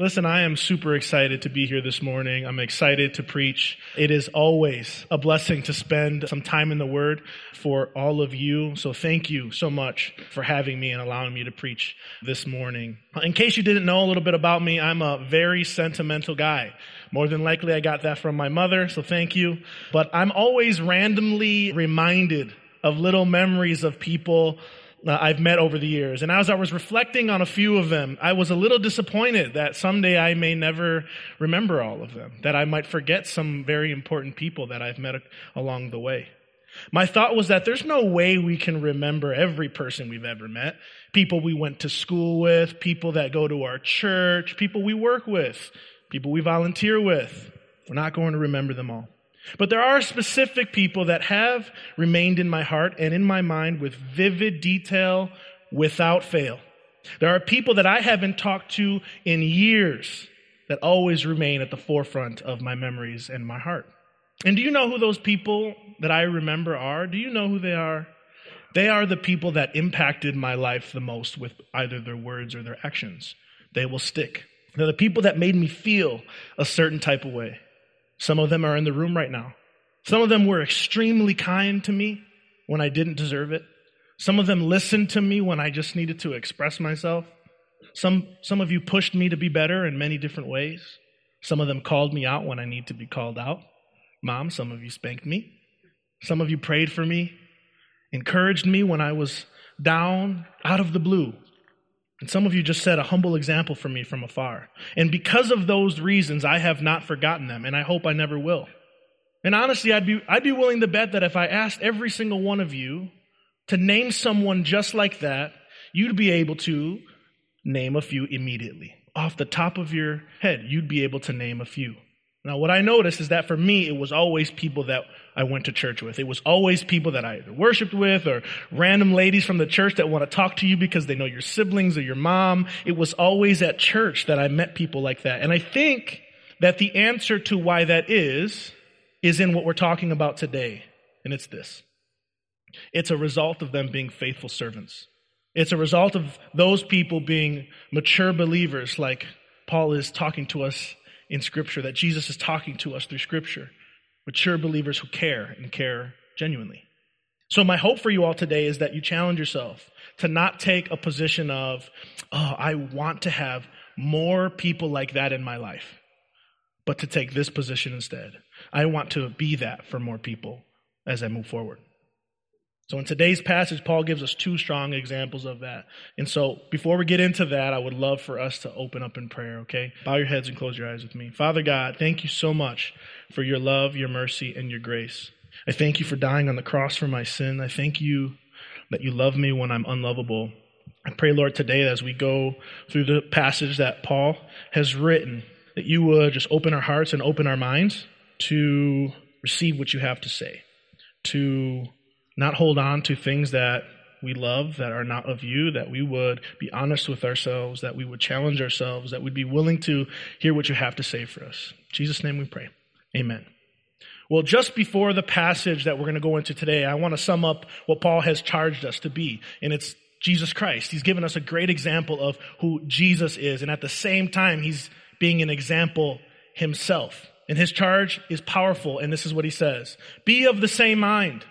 Listen, I am super excited to be here this morning. I'm excited to preach. It is always a blessing to spend some time in the Word for all of you. So thank you so much for having me and allowing me to preach this morning. In case you didn't know a little bit about me, I'm a very sentimental guy. More than likely I got that from my mother, so thank you. But I'm always randomly reminded of little memories of people uh, I've met over the years. And as I was reflecting on a few of them, I was a little disappointed that someday I may never remember all of them, that I might forget some very important people that I've met along the way. My thought was that there's no way we can remember every person we've ever met. People we went to school with, people that go to our church, people we work with, people we volunteer with. We're not going to remember them all. But there are specific people that have remained in my heart and in my mind with vivid detail without fail. There are people that I haven't talked to in years that always remain at the forefront of my memories and my heart. And do you know who those people that I remember are? Do you know who they are? They are the people that impacted my life the most with either their words or their actions. They will stick. They're the people that made me feel a certain type of way. Some of them are in the room right now. Some of them were extremely kind to me when I didn't deserve it. Some of them listened to me when I just needed to express myself. Some, some of you pushed me to be better in many different ways. Some of them called me out when I need to be called out. Mom, some of you spanked me. Some of you prayed for me, encouraged me when I was down out of the blue. And some of you just set a humble example for me from afar. And because of those reasons, I have not forgotten them, and I hope I never will. And honestly, I'd be, I'd be willing to bet that if I asked every single one of you to name someone just like that, you'd be able to name a few immediately. Off the top of your head, you'd be able to name a few. Now, what I noticed is that for me, it was always people that I went to church with. It was always people that I worshiped with or random ladies from the church that want to talk to you because they know your siblings or your mom. It was always at church that I met people like that. And I think that the answer to why that is, is in what we're talking about today. And it's this. It's a result of them being faithful servants. It's a result of those people being mature believers like Paul is talking to us in Scripture, that Jesus is talking to us through Scripture. Mature believers who care and care genuinely. So, my hope for you all today is that you challenge yourself to not take a position of, oh, I want to have more people like that in my life, but to take this position instead. I want to be that for more people as I move forward. So in today's passage, Paul gives us two strong examples of that. And so before we get into that, I would love for us to open up in prayer, okay? Bow your heads and close your eyes with me. Father God, thank you so much for your love, your mercy, and your grace. I thank you for dying on the cross for my sin. I thank you that you love me when I'm unlovable. I pray, Lord, today as we go through the passage that Paul has written, that you would just open our hearts and open our minds to receive what you have to say, to not hold on to things that we love that are not of you, that we would be honest with ourselves, that we would challenge ourselves, that we'd be willing to hear what you have to say for us. In Jesus' name we pray. Amen. Well, just before the passage that we're going to go into today, I want to sum up what Paul has charged us to be. And it's Jesus Christ. He's given us a great example of who Jesus is. And at the same time, he's being an example himself. And his charge is powerful. And this is what he says. Be of the same mind.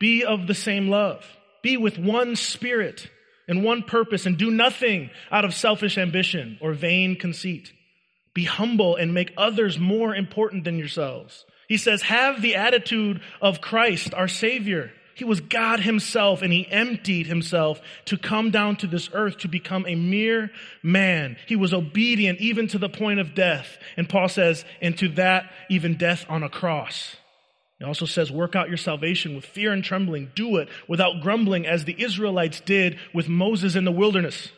Be of the same love. Be with one spirit and one purpose and do nothing out of selfish ambition or vain conceit. Be humble and make others more important than yourselves. He says, have the attitude of Christ, our Savior. He was God himself and he emptied himself to come down to this earth to become a mere man. He was obedient even to the point of death. And Paul says, and to that, even death on a cross. It also says, work out your salvation with fear and trembling. Do it without grumbling as the Israelites did with Moses in the wilderness.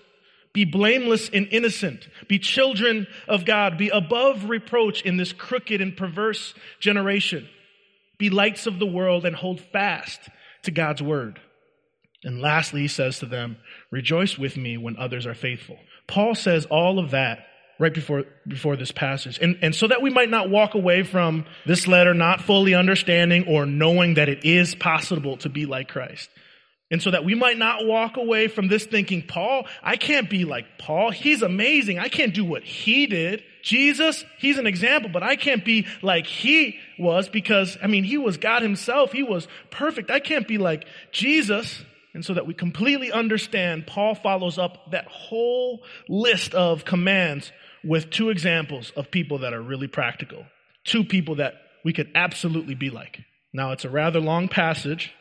Be blameless and innocent. Be children of God. Be above reproach in this crooked and perverse generation. Be lights of the world and hold fast to God's word. And lastly, he says to them, rejoice with me when others are faithful. Paul says all of that right before, before this passage. And, and so that we might not walk away from this letter not fully understanding or knowing that it is possible to be like Christ. And so that we might not walk away from this thinking, Paul, I can't be like Paul. He's amazing. I can't do what he did. Jesus, he's an example, but I can't be like he was because, I mean, he was God himself. He was perfect. I can't be like Jesus. And so that we completely understand, Paul follows up that whole list of commands with two examples of people that are really practical. Two people that we could absolutely be like. Now, it's a rather long passage,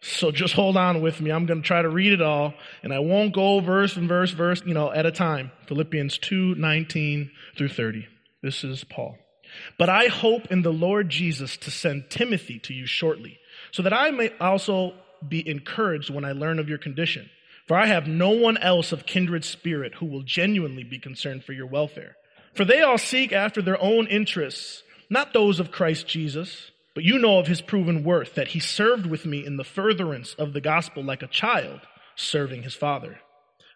so just hold on with me. I'm going to try to read it all, and I won't go verse and verse, verse, you know, at a time. Philippians 2, 19 through 30. This is Paul. But I hope in the Lord Jesus to send Timothy to you shortly, so that I may also be encouraged when I learn of your condition. For I have no one else of kindred spirit who will genuinely be concerned for your welfare. For they all seek after their own interests, not those of Christ Jesus. But you know of his proven worth, that he served with me in the furtherance of the gospel like a child serving his father.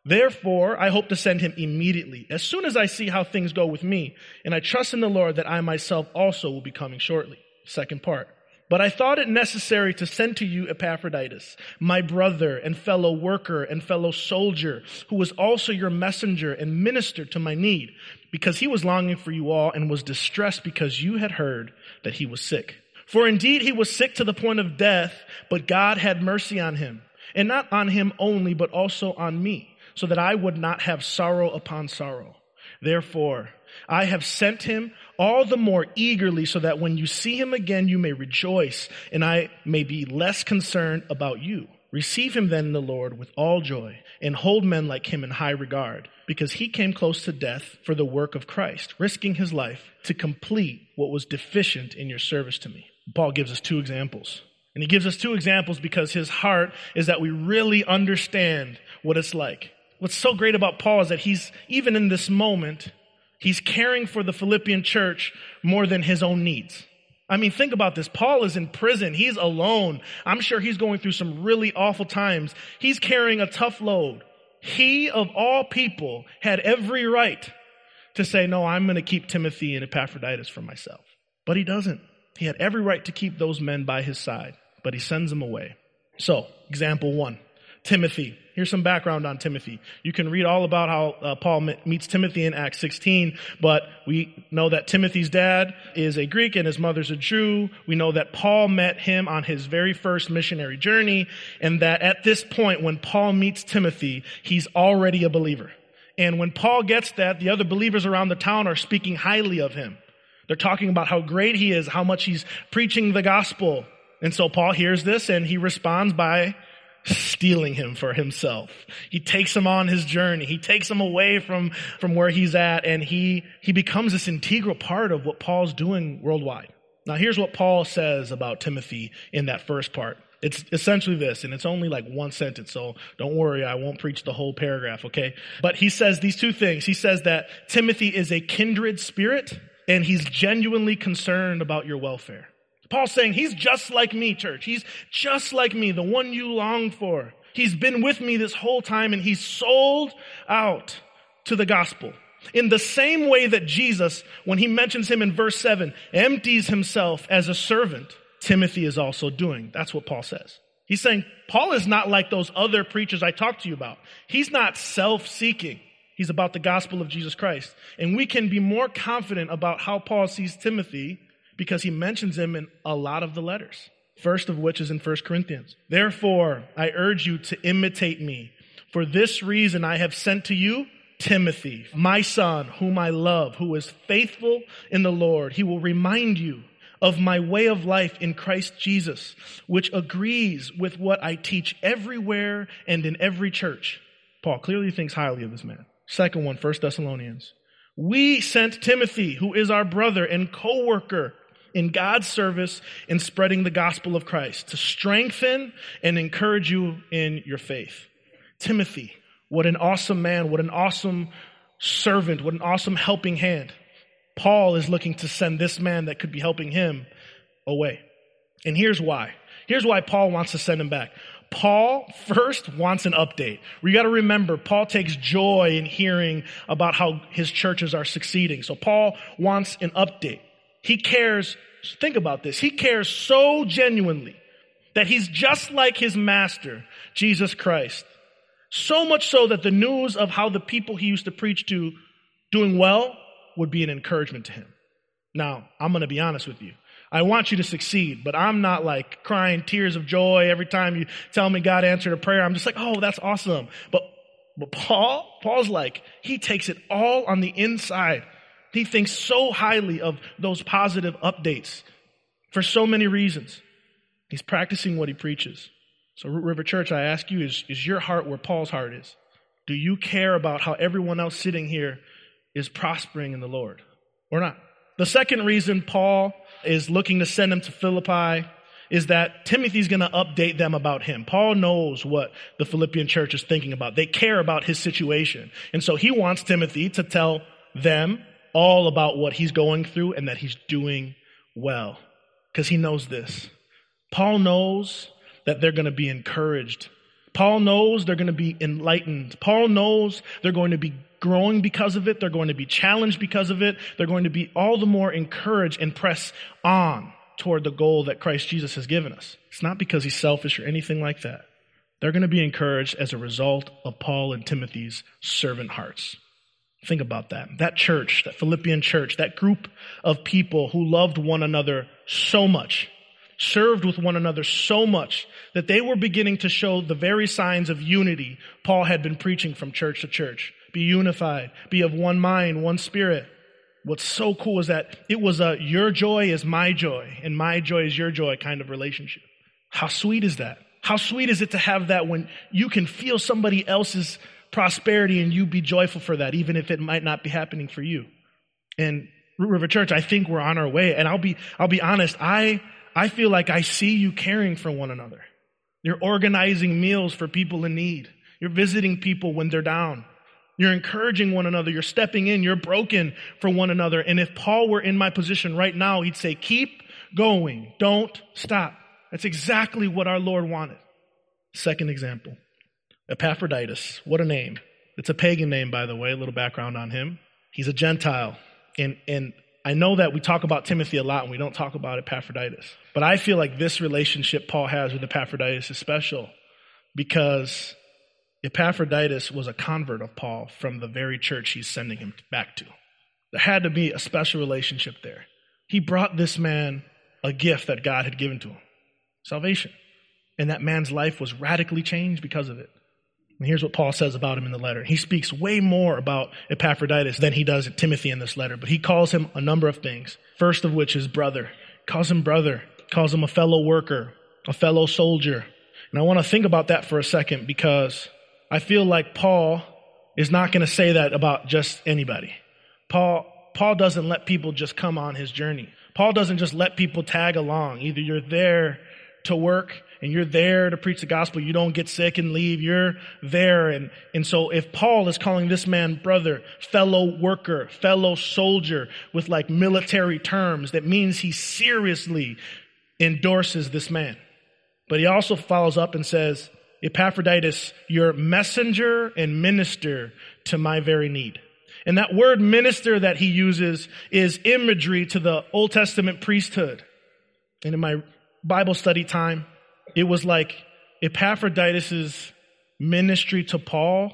Therefore, I hope to send him immediately, as soon as I see how things go with me, and I trust in the Lord that I myself also will be coming shortly. Second part. But I thought it necessary to send to you Epaphroditus, my brother and fellow worker and fellow soldier, who was also your messenger and minister to my need, because he was longing for you all and was distressed because you had heard that he was sick. For indeed he was sick to the point of death, but God had mercy on him. And not on him only, but also on me, so that I would not have sorrow upon sorrow. Therefore, I have sent him all the more eagerly so that when you see him again, you may rejoice and I may be less concerned about you. Receive him then in the Lord with all joy and hold men like him in high regard because he came close to death for the work of Christ, risking his life to complete what was deficient in your service to me. Paul gives us two examples. And he gives us two examples because his heart is that we really understand what it's like. What's so great about Paul is that he's, even in this moment, he's caring for the Philippian church more than his own needs. I mean, think about this. Paul is in prison. He's alone. I'm sure he's going through some really awful times. He's carrying a tough load. He, of all people, had every right to say, no, I'm going to keep Timothy and Epaphroditus for myself. But he doesn't. He had every right to keep those men by his side, but he sends them away. So, example one, Timothy. Here's some background on Timothy. You can read all about how uh, Paul meets Timothy in Acts 16, but we know that Timothy's dad is a Greek and his mother's a Jew. We know that Paul met him on his very first missionary journey, and that at this point, when Paul meets Timothy, he's already a believer. And when Paul gets that, the other believers around the town are speaking highly of him. They're talking about how great he is, how much he's preaching the gospel. And so Paul hears this and he responds by stealing him for himself. He takes him on his journey. He takes him away from, from where he's at and he, he becomes this integral part of what Paul's doing worldwide. Now here's what Paul says about Timothy in that first part. It's essentially this, and it's only like one sentence, so don't worry, I won't preach the whole paragraph, okay? But he says these two things. He says that Timothy is a kindred spirit and he's genuinely concerned about your welfare. Paul's saying he's just like me, church. He's just like me, the one you long for. He's been with me this whole time and he's sold out to the gospel. In the same way that Jesus, when he mentions him in verse 7, empties himself as a servant, Timothy is also doing. That's what Paul says. He's saying Paul is not like those other preachers I talked to you about. He's not self-seeking. He's about the gospel of Jesus Christ. And we can be more confident about how Paul sees Timothy because he mentions him in a lot of the letters. First of which is in 1 Corinthians. Therefore, I urge you to imitate me. For this reason I have sent to you Timothy, my son, whom I love, who is faithful in the Lord. He will remind you of my way of life in Christ Jesus, which agrees with what I teach everywhere and in every church. Paul clearly thinks highly of this man. Second one, First Thessalonians. We sent Timothy, who is our brother and co-worker in God's service in spreading the gospel of Christ to strengthen and encourage you in your faith. Timothy, what an awesome man, what an awesome servant, what an awesome helping hand. Paul is looking to send this man that could be helping him away. And here's why. Here's why Paul wants to send him back. Paul first wants an update. We got to remember, Paul takes joy in hearing about how his churches are succeeding. So Paul wants an update. He cares, think about this, he cares so genuinely that he's just like his master, Jesus Christ. So much so that the news of how the people he used to preach to doing well would be an encouragement to him. Now, I'm going to be honest with you. I want you to succeed, but I'm not like crying tears of joy every time you tell me God answered a prayer. I'm just like, oh, that's awesome. But, but Paul, Paul's like, he takes it all on the inside. He thinks so highly of those positive updates for so many reasons. He's practicing what he preaches. So, Root River Church, I ask you, is, is your heart where Paul's heart is? Do you care about how everyone else sitting here is prospering in the Lord or not? The second reason Paul is looking to send him to Philippi is that Timothy's going to update them about him. Paul knows what the Philippian church is thinking about. They care about his situation. And so he wants Timothy to tell them all about what he's going through and that he's doing well. Because he knows this. Paul knows that they're going to be encouraged. Paul knows they're going to be enlightened. Paul knows they're going to be growing because of it. They're going to be challenged because of it. They're going to be all the more encouraged and press on toward the goal that Christ Jesus has given us. It's not because he's selfish or anything like that. They're going to be encouraged as a result of Paul and Timothy's servant hearts. Think about that. That church, that Philippian church, that group of people who loved one another so much, served with one another so much that they were beginning to show the very signs of unity Paul had been preaching from church to church be unified, be of one mind, one spirit. What's so cool is that it was a your joy is my joy and my joy is your joy kind of relationship. How sweet is that? How sweet is it to have that when you can feel somebody else's prosperity and you be joyful for that, even if it might not be happening for you. And Root River Church, I think we're on our way. And I'll be, I'll be honest, I, I feel like I see you caring for one another. You're organizing meals for people in need. You're visiting people when they're down. You're encouraging one another. You're stepping in. You're broken for one another. And if Paul were in my position right now, he'd say, keep going. Don't stop. That's exactly what our Lord wanted. Second example. Epaphroditus. What a name. It's a pagan name, by the way. A little background on him. He's a Gentile. And, and I know that we talk about Timothy a lot and we don't talk about Epaphroditus. But I feel like this relationship Paul has with Epaphroditus is special because Epaphroditus was a convert of Paul from the very church he's sending him back to. There had to be a special relationship there. He brought this man a gift that God had given to him salvation. And that man's life was radically changed because of it. And here's what Paul says about him in the letter. He speaks way more about Epaphroditus than he does Timothy in this letter, but he calls him a number of things. First of which is brother. He calls him brother, he calls him a fellow worker, a fellow soldier. And I want to think about that for a second because I feel like Paul is not going to say that about just anybody. Paul, Paul doesn't let people just come on his journey. Paul doesn't just let people tag along. Either you're there to work and you're there to preach the gospel. You don't get sick and leave. You're there. And, and so if Paul is calling this man brother, fellow worker, fellow soldier with like military terms, that means he seriously endorses this man. But he also follows up and says, Epaphroditus, your messenger and minister to my very need. And that word minister that he uses is imagery to the Old Testament priesthood. And in my Bible study time, it was like Epaphroditus's ministry to Paul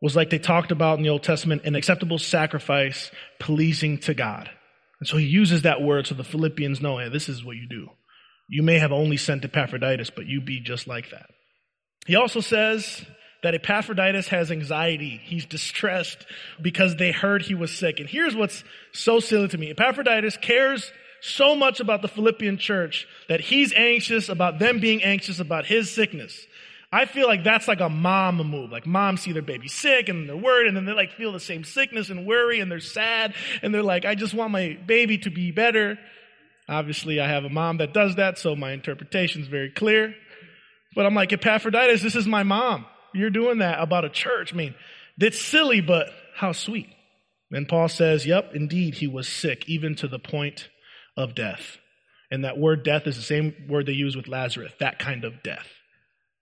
was like they talked about in the Old Testament, an acceptable sacrifice pleasing to God. And so he uses that word so the Philippians know, hey, this is what you do. You may have only sent Epaphroditus, but you be just like that. He also says that Epaphroditus has anxiety. He's distressed because they heard he was sick. And here's what's so silly to me. Epaphroditus cares so much about the Philippian church that he's anxious about them being anxious about his sickness. I feel like that's like a mom move. Like moms see their baby sick and they're worried and then they like feel the same sickness and worry and they're sad and they're like, I just want my baby to be better. Obviously I have a mom that does that, so my interpretation is very clear. But I'm like, Epaphroditus, this is my mom. You're doing that about a church. I mean, that's silly, but how sweet. And Paul says, yep, indeed, he was sick, even to the point of death. And that word death is the same word they use with Lazarus, that kind of death.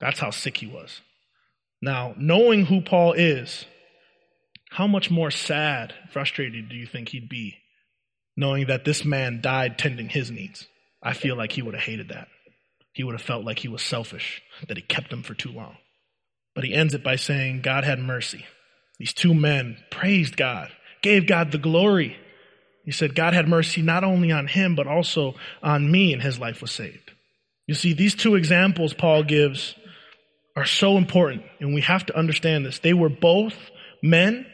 That's how sick he was. Now, knowing who Paul is, how much more sad, frustrated do you think he'd be knowing that this man died tending his needs? I feel like he would have hated that. he would have felt like he was selfish, that he kept him for too long. But he ends it by saying, God had mercy. These two men praised God, gave God the glory. He said, God had mercy not only on him, but also on me, and his life was saved. You see, these two examples Paul gives are so important, and we have to understand this. They were both men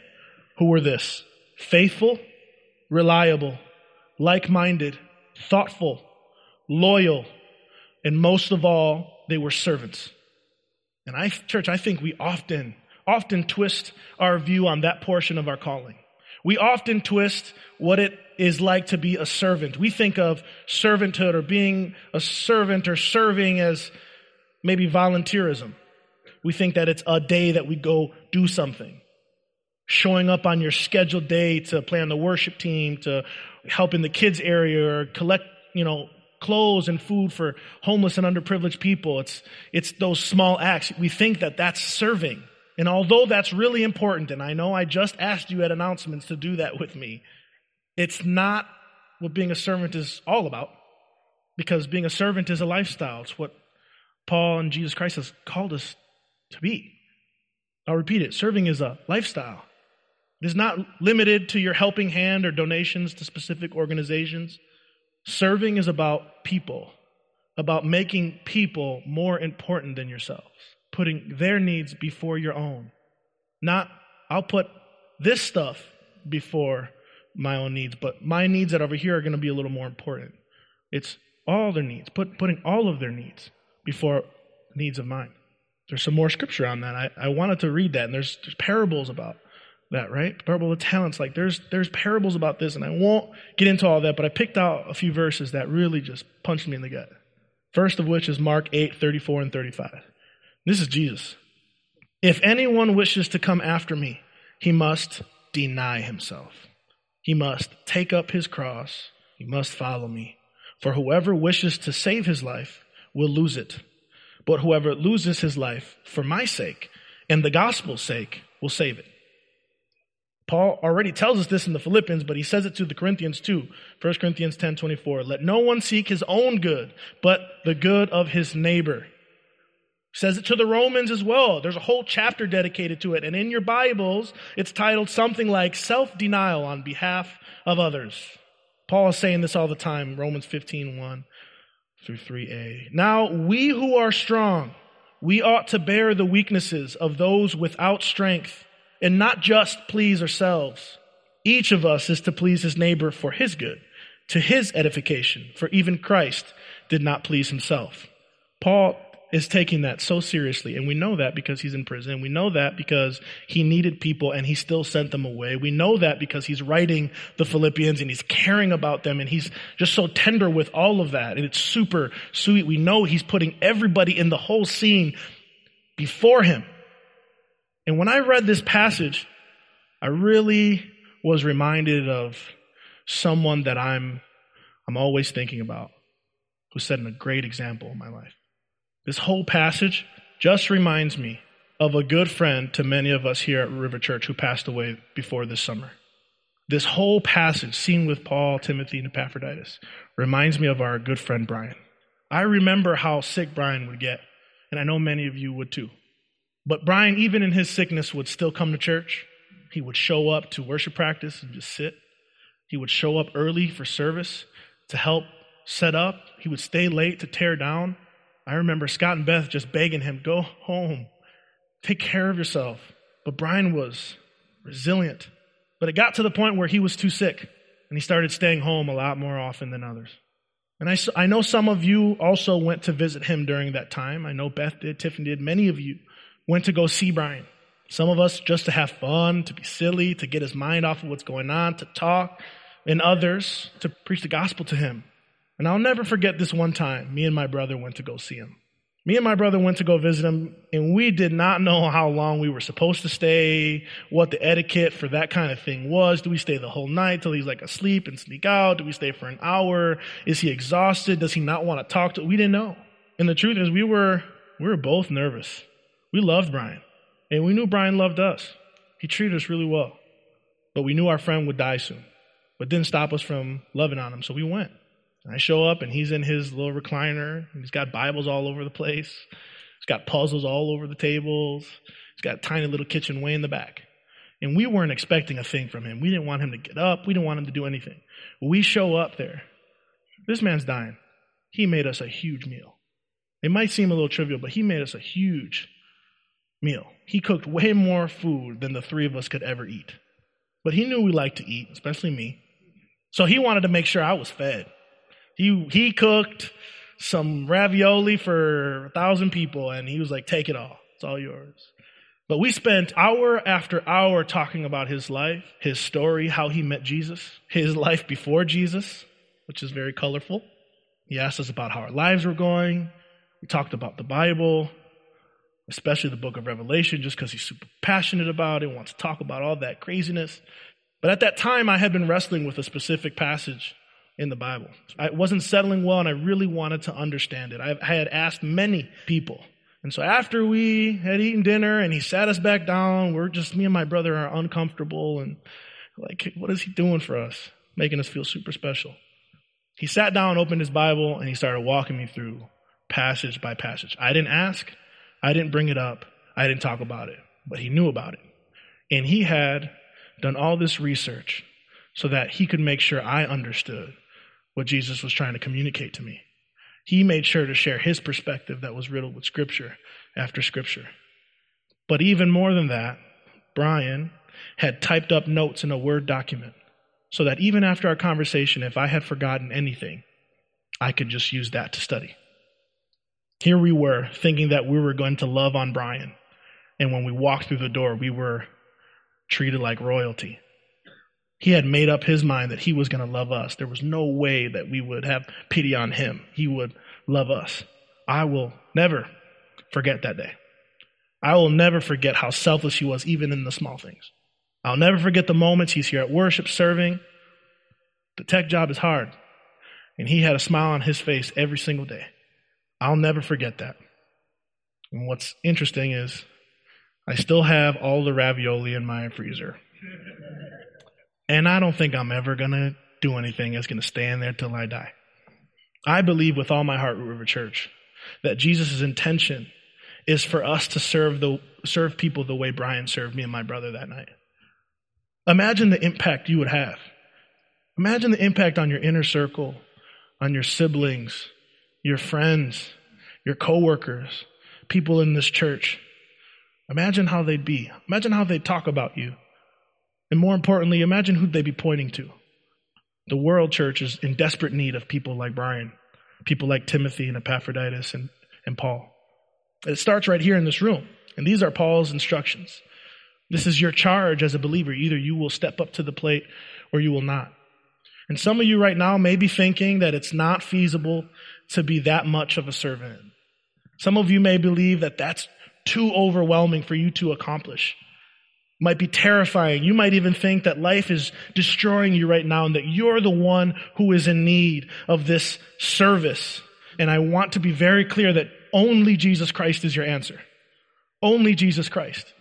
who were this faithful, reliable, like minded, thoughtful, loyal, and most of all, they were servants. And I, church, I think we often, often twist our view on that portion of our calling. We often twist what it is like to be a servant. We think of servanthood or being a servant or serving as maybe volunteerism. We think that it's a day that we go do something. Showing up on your scheduled day to play on the worship team, to help in the kids area or collect, you know, clothes and food for homeless and underprivileged people. It's, it's those small acts. We think that that's serving. And although that's really important, and I know I just asked you at announcements to do that with me, it's not what being a servant is all about. Because being a servant is a lifestyle. It's what Paul and Jesus Christ has called us to be. I'll repeat it. Serving is a lifestyle. It is not limited to your helping hand or donations to specific organizations. Serving is about people, about making people more important than yourselves, putting their needs before your own. Not, I'll put this stuff before my own needs, but my needs that over here are going to be a little more important. It's all their needs, put, putting all of their needs before needs of mine. There's some more scripture on that. I, I wanted to read that, and there's, there's parables about that, right? Parable of talents. Like there's there's parables about this, and I won't get into all that, but I picked out a few verses that really just punched me in the gut. First of which is Mark 8, 34 and 35. This is Jesus. If anyone wishes to come after me, he must deny himself. He must take up his cross. He must follow me. For whoever wishes to save his life will lose it. But whoever loses his life for my sake and the gospel's sake will save it. Paul already tells us this in the Philippians, but he says it to the Corinthians too. 1 Corinthians 10 24. Let no one seek his own good, but the good of his neighbor. Says it to the Romans as well. There's a whole chapter dedicated to it. And in your Bibles, it's titled something like self-denial on behalf of others. Paul is saying this all the time, Romans 15, 1 through 3a. Now we who are strong, we ought to bear the weaknesses of those without strength and not just please ourselves. Each of us is to please his neighbor for his good, to his edification, for even Christ did not please himself. Paul is taking that so seriously, and we know that because he's in prison. We know that because he needed people and he still sent them away. We know that because he's writing the Philippians and he's caring about them and he's just so tender with all of that. And it's super sweet. We know he's putting everybody in the whole scene before him. And when I read this passage, I really was reminded of someone that I'm, I'm always thinking about who set a great example in my life. This whole passage just reminds me of a good friend to many of us here at River Church who passed away before this summer. This whole passage, seen with Paul, Timothy, and Epaphroditus, reminds me of our good friend Brian. I remember how sick Brian would get, and I know many of you would too. But Brian, even in his sickness, would still come to church. He would show up to worship practice and just sit. He would show up early for service to help set up. He would stay late to tear down. I remember Scott and Beth just begging him, go home, take care of yourself. But Brian was resilient. But it got to the point where he was too sick and he started staying home a lot more often than others. And I, I know some of you also went to visit him during that time. I know Beth did, Tiffany did, many of you went to go see Brian. Some of us just to have fun, to be silly, to get his mind off of what's going on, to talk, and others to preach the gospel to him. And I'll never forget this one time. Me and my brother went to go see him. Me and my brother went to go visit him, and we did not know how long we were supposed to stay, what the etiquette for that kind of thing was. Do we stay the whole night till he's like asleep and sneak out? Do we stay for an hour? Is he exhausted? Does he not want to talk to? We didn't know. And the truth is, we were we were both nervous. We loved Brian, and we knew Brian loved us. He treated us really well. But we knew our friend would die soon. But didn't stop us from loving on him, so we went. I show up and he's in his little recliner. He's got Bibles all over the place. He's got puzzles all over the tables. He's got a tiny little kitchen way in the back. And we weren't expecting a thing from him. We didn't want him to get up. We didn't want him to do anything. We show up there. This man's dying. He made us a huge meal. It might seem a little trivial, but he made us a huge meal. He cooked way more food than the three of us could ever eat. But he knew we liked to eat, especially me. So he wanted to make sure I was fed. He, he cooked some ravioli for a thousand people and he was like, take it all. It's all yours. But we spent hour after hour talking about his life, his story, how he met Jesus, his life before Jesus, which is very colorful. He asked us about how our lives were going. We talked about the Bible, especially the book of Revelation, just because he's super passionate about it, and wants to talk about all that craziness. But at that time, I had been wrestling with a specific passage in the Bible. I wasn't settling well, and I really wanted to understand it. I had asked many people. And so after we had eaten dinner and he sat us back down, we're just, me and my brother are uncomfortable and like, what is he doing for us? Making us feel super special. He sat down, opened his Bible, and he started walking me through passage by passage. I didn't ask. I didn't bring it up. I didn't talk about it, but he knew about it. And he had done all this research so that he could make sure I understood what Jesus was trying to communicate to me. He made sure to share his perspective that was riddled with scripture after scripture. But even more than that, Brian had typed up notes in a Word document so that even after our conversation, if I had forgotten anything, I could just use that to study. Here we were thinking that we were going to love on Brian. And when we walked through the door, we were treated like royalty. He had made up his mind that he was going to love us. There was no way that we would have pity on him. He would love us. I will never forget that day. I will never forget how selfless he was, even in the small things. I'll never forget the moments he's here at worship serving. The tech job is hard. And he had a smile on his face every single day. I'll never forget that. And what's interesting is I still have all the ravioli in my freezer. And I don't think I'm ever going to do anything that's going to stand there till I die. I believe with all my heart, Root River Church, that Jesus' intention is for us to serve the serve people the way Brian served me and my brother that night. Imagine the impact you would have. Imagine the impact on your inner circle, on your siblings, your friends, your coworkers, people in this church. Imagine how they'd be. Imagine how they'd talk about you. And more importantly, imagine who they'd be pointing to. The world church is in desperate need of people like Brian, people like Timothy and Epaphroditus and, and Paul. It starts right here in this room. And these are Paul's instructions. This is your charge as a believer. Either you will step up to the plate or you will not. And some of you right now may be thinking that it's not feasible to be that much of a servant. Some of you may believe that that's too overwhelming for you to accomplish might be terrifying. You might even think that life is destroying you right now and that you're the one who is in need of this service. And I want to be very clear that only Jesus Christ is your answer. Only Jesus Christ.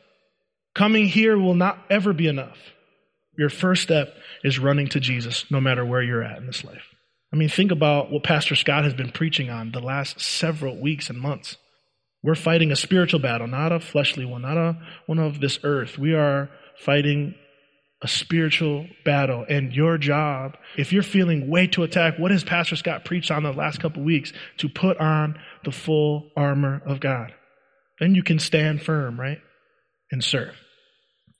Coming here will not ever be enough. Your first step is running to Jesus no matter where you're at in this life. I mean, think about what Pastor Scott has been preaching on the last several weeks and months. We're fighting a spiritual battle, not a fleshly one, not a one of this earth. We are fighting a spiritual battle. And your job, if you're feeling way to attack, what has Pastor Scott preached on the last couple weeks? To put on the full armor of God. Then you can stand firm, right? And serve.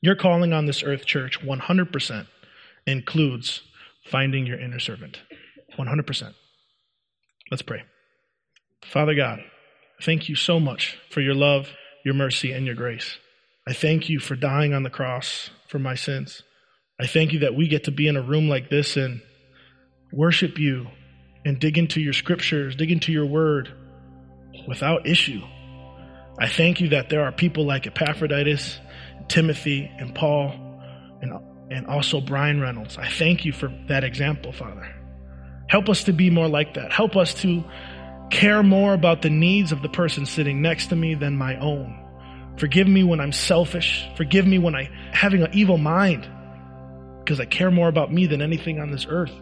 Your calling on this earth church 100% includes finding your inner servant. 100%. Let's pray. Father God, thank you so much for your love, your mercy, and your grace. I thank you for dying on the cross for my sins. I thank you that we get to be in a room like this and worship you and dig into your scriptures, dig into your word without issue. I thank you that there are people like Epaphroditus, Timothy, and Paul, and, and also Brian Reynolds. I thank you for that example, Father. Help us to be more like that. Help us to care more about the needs of the person sitting next to me than my own. Forgive me when I'm selfish. Forgive me when I having an evil mind because I care more about me than anything on this earth.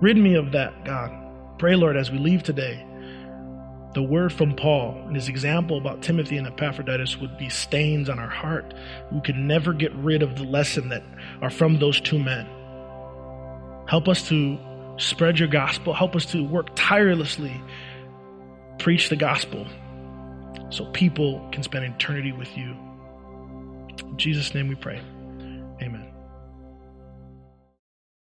Rid me of that, God. pray, Lord, as we leave today, the word from Paul and his example about Timothy and Epaphroditus would be stains on our heart. We could never get rid of the lesson that are from those two men. Help us to spread your gospel. Help us to work tirelessly, preach the gospel so people can spend eternity with you. In Jesus' name we pray.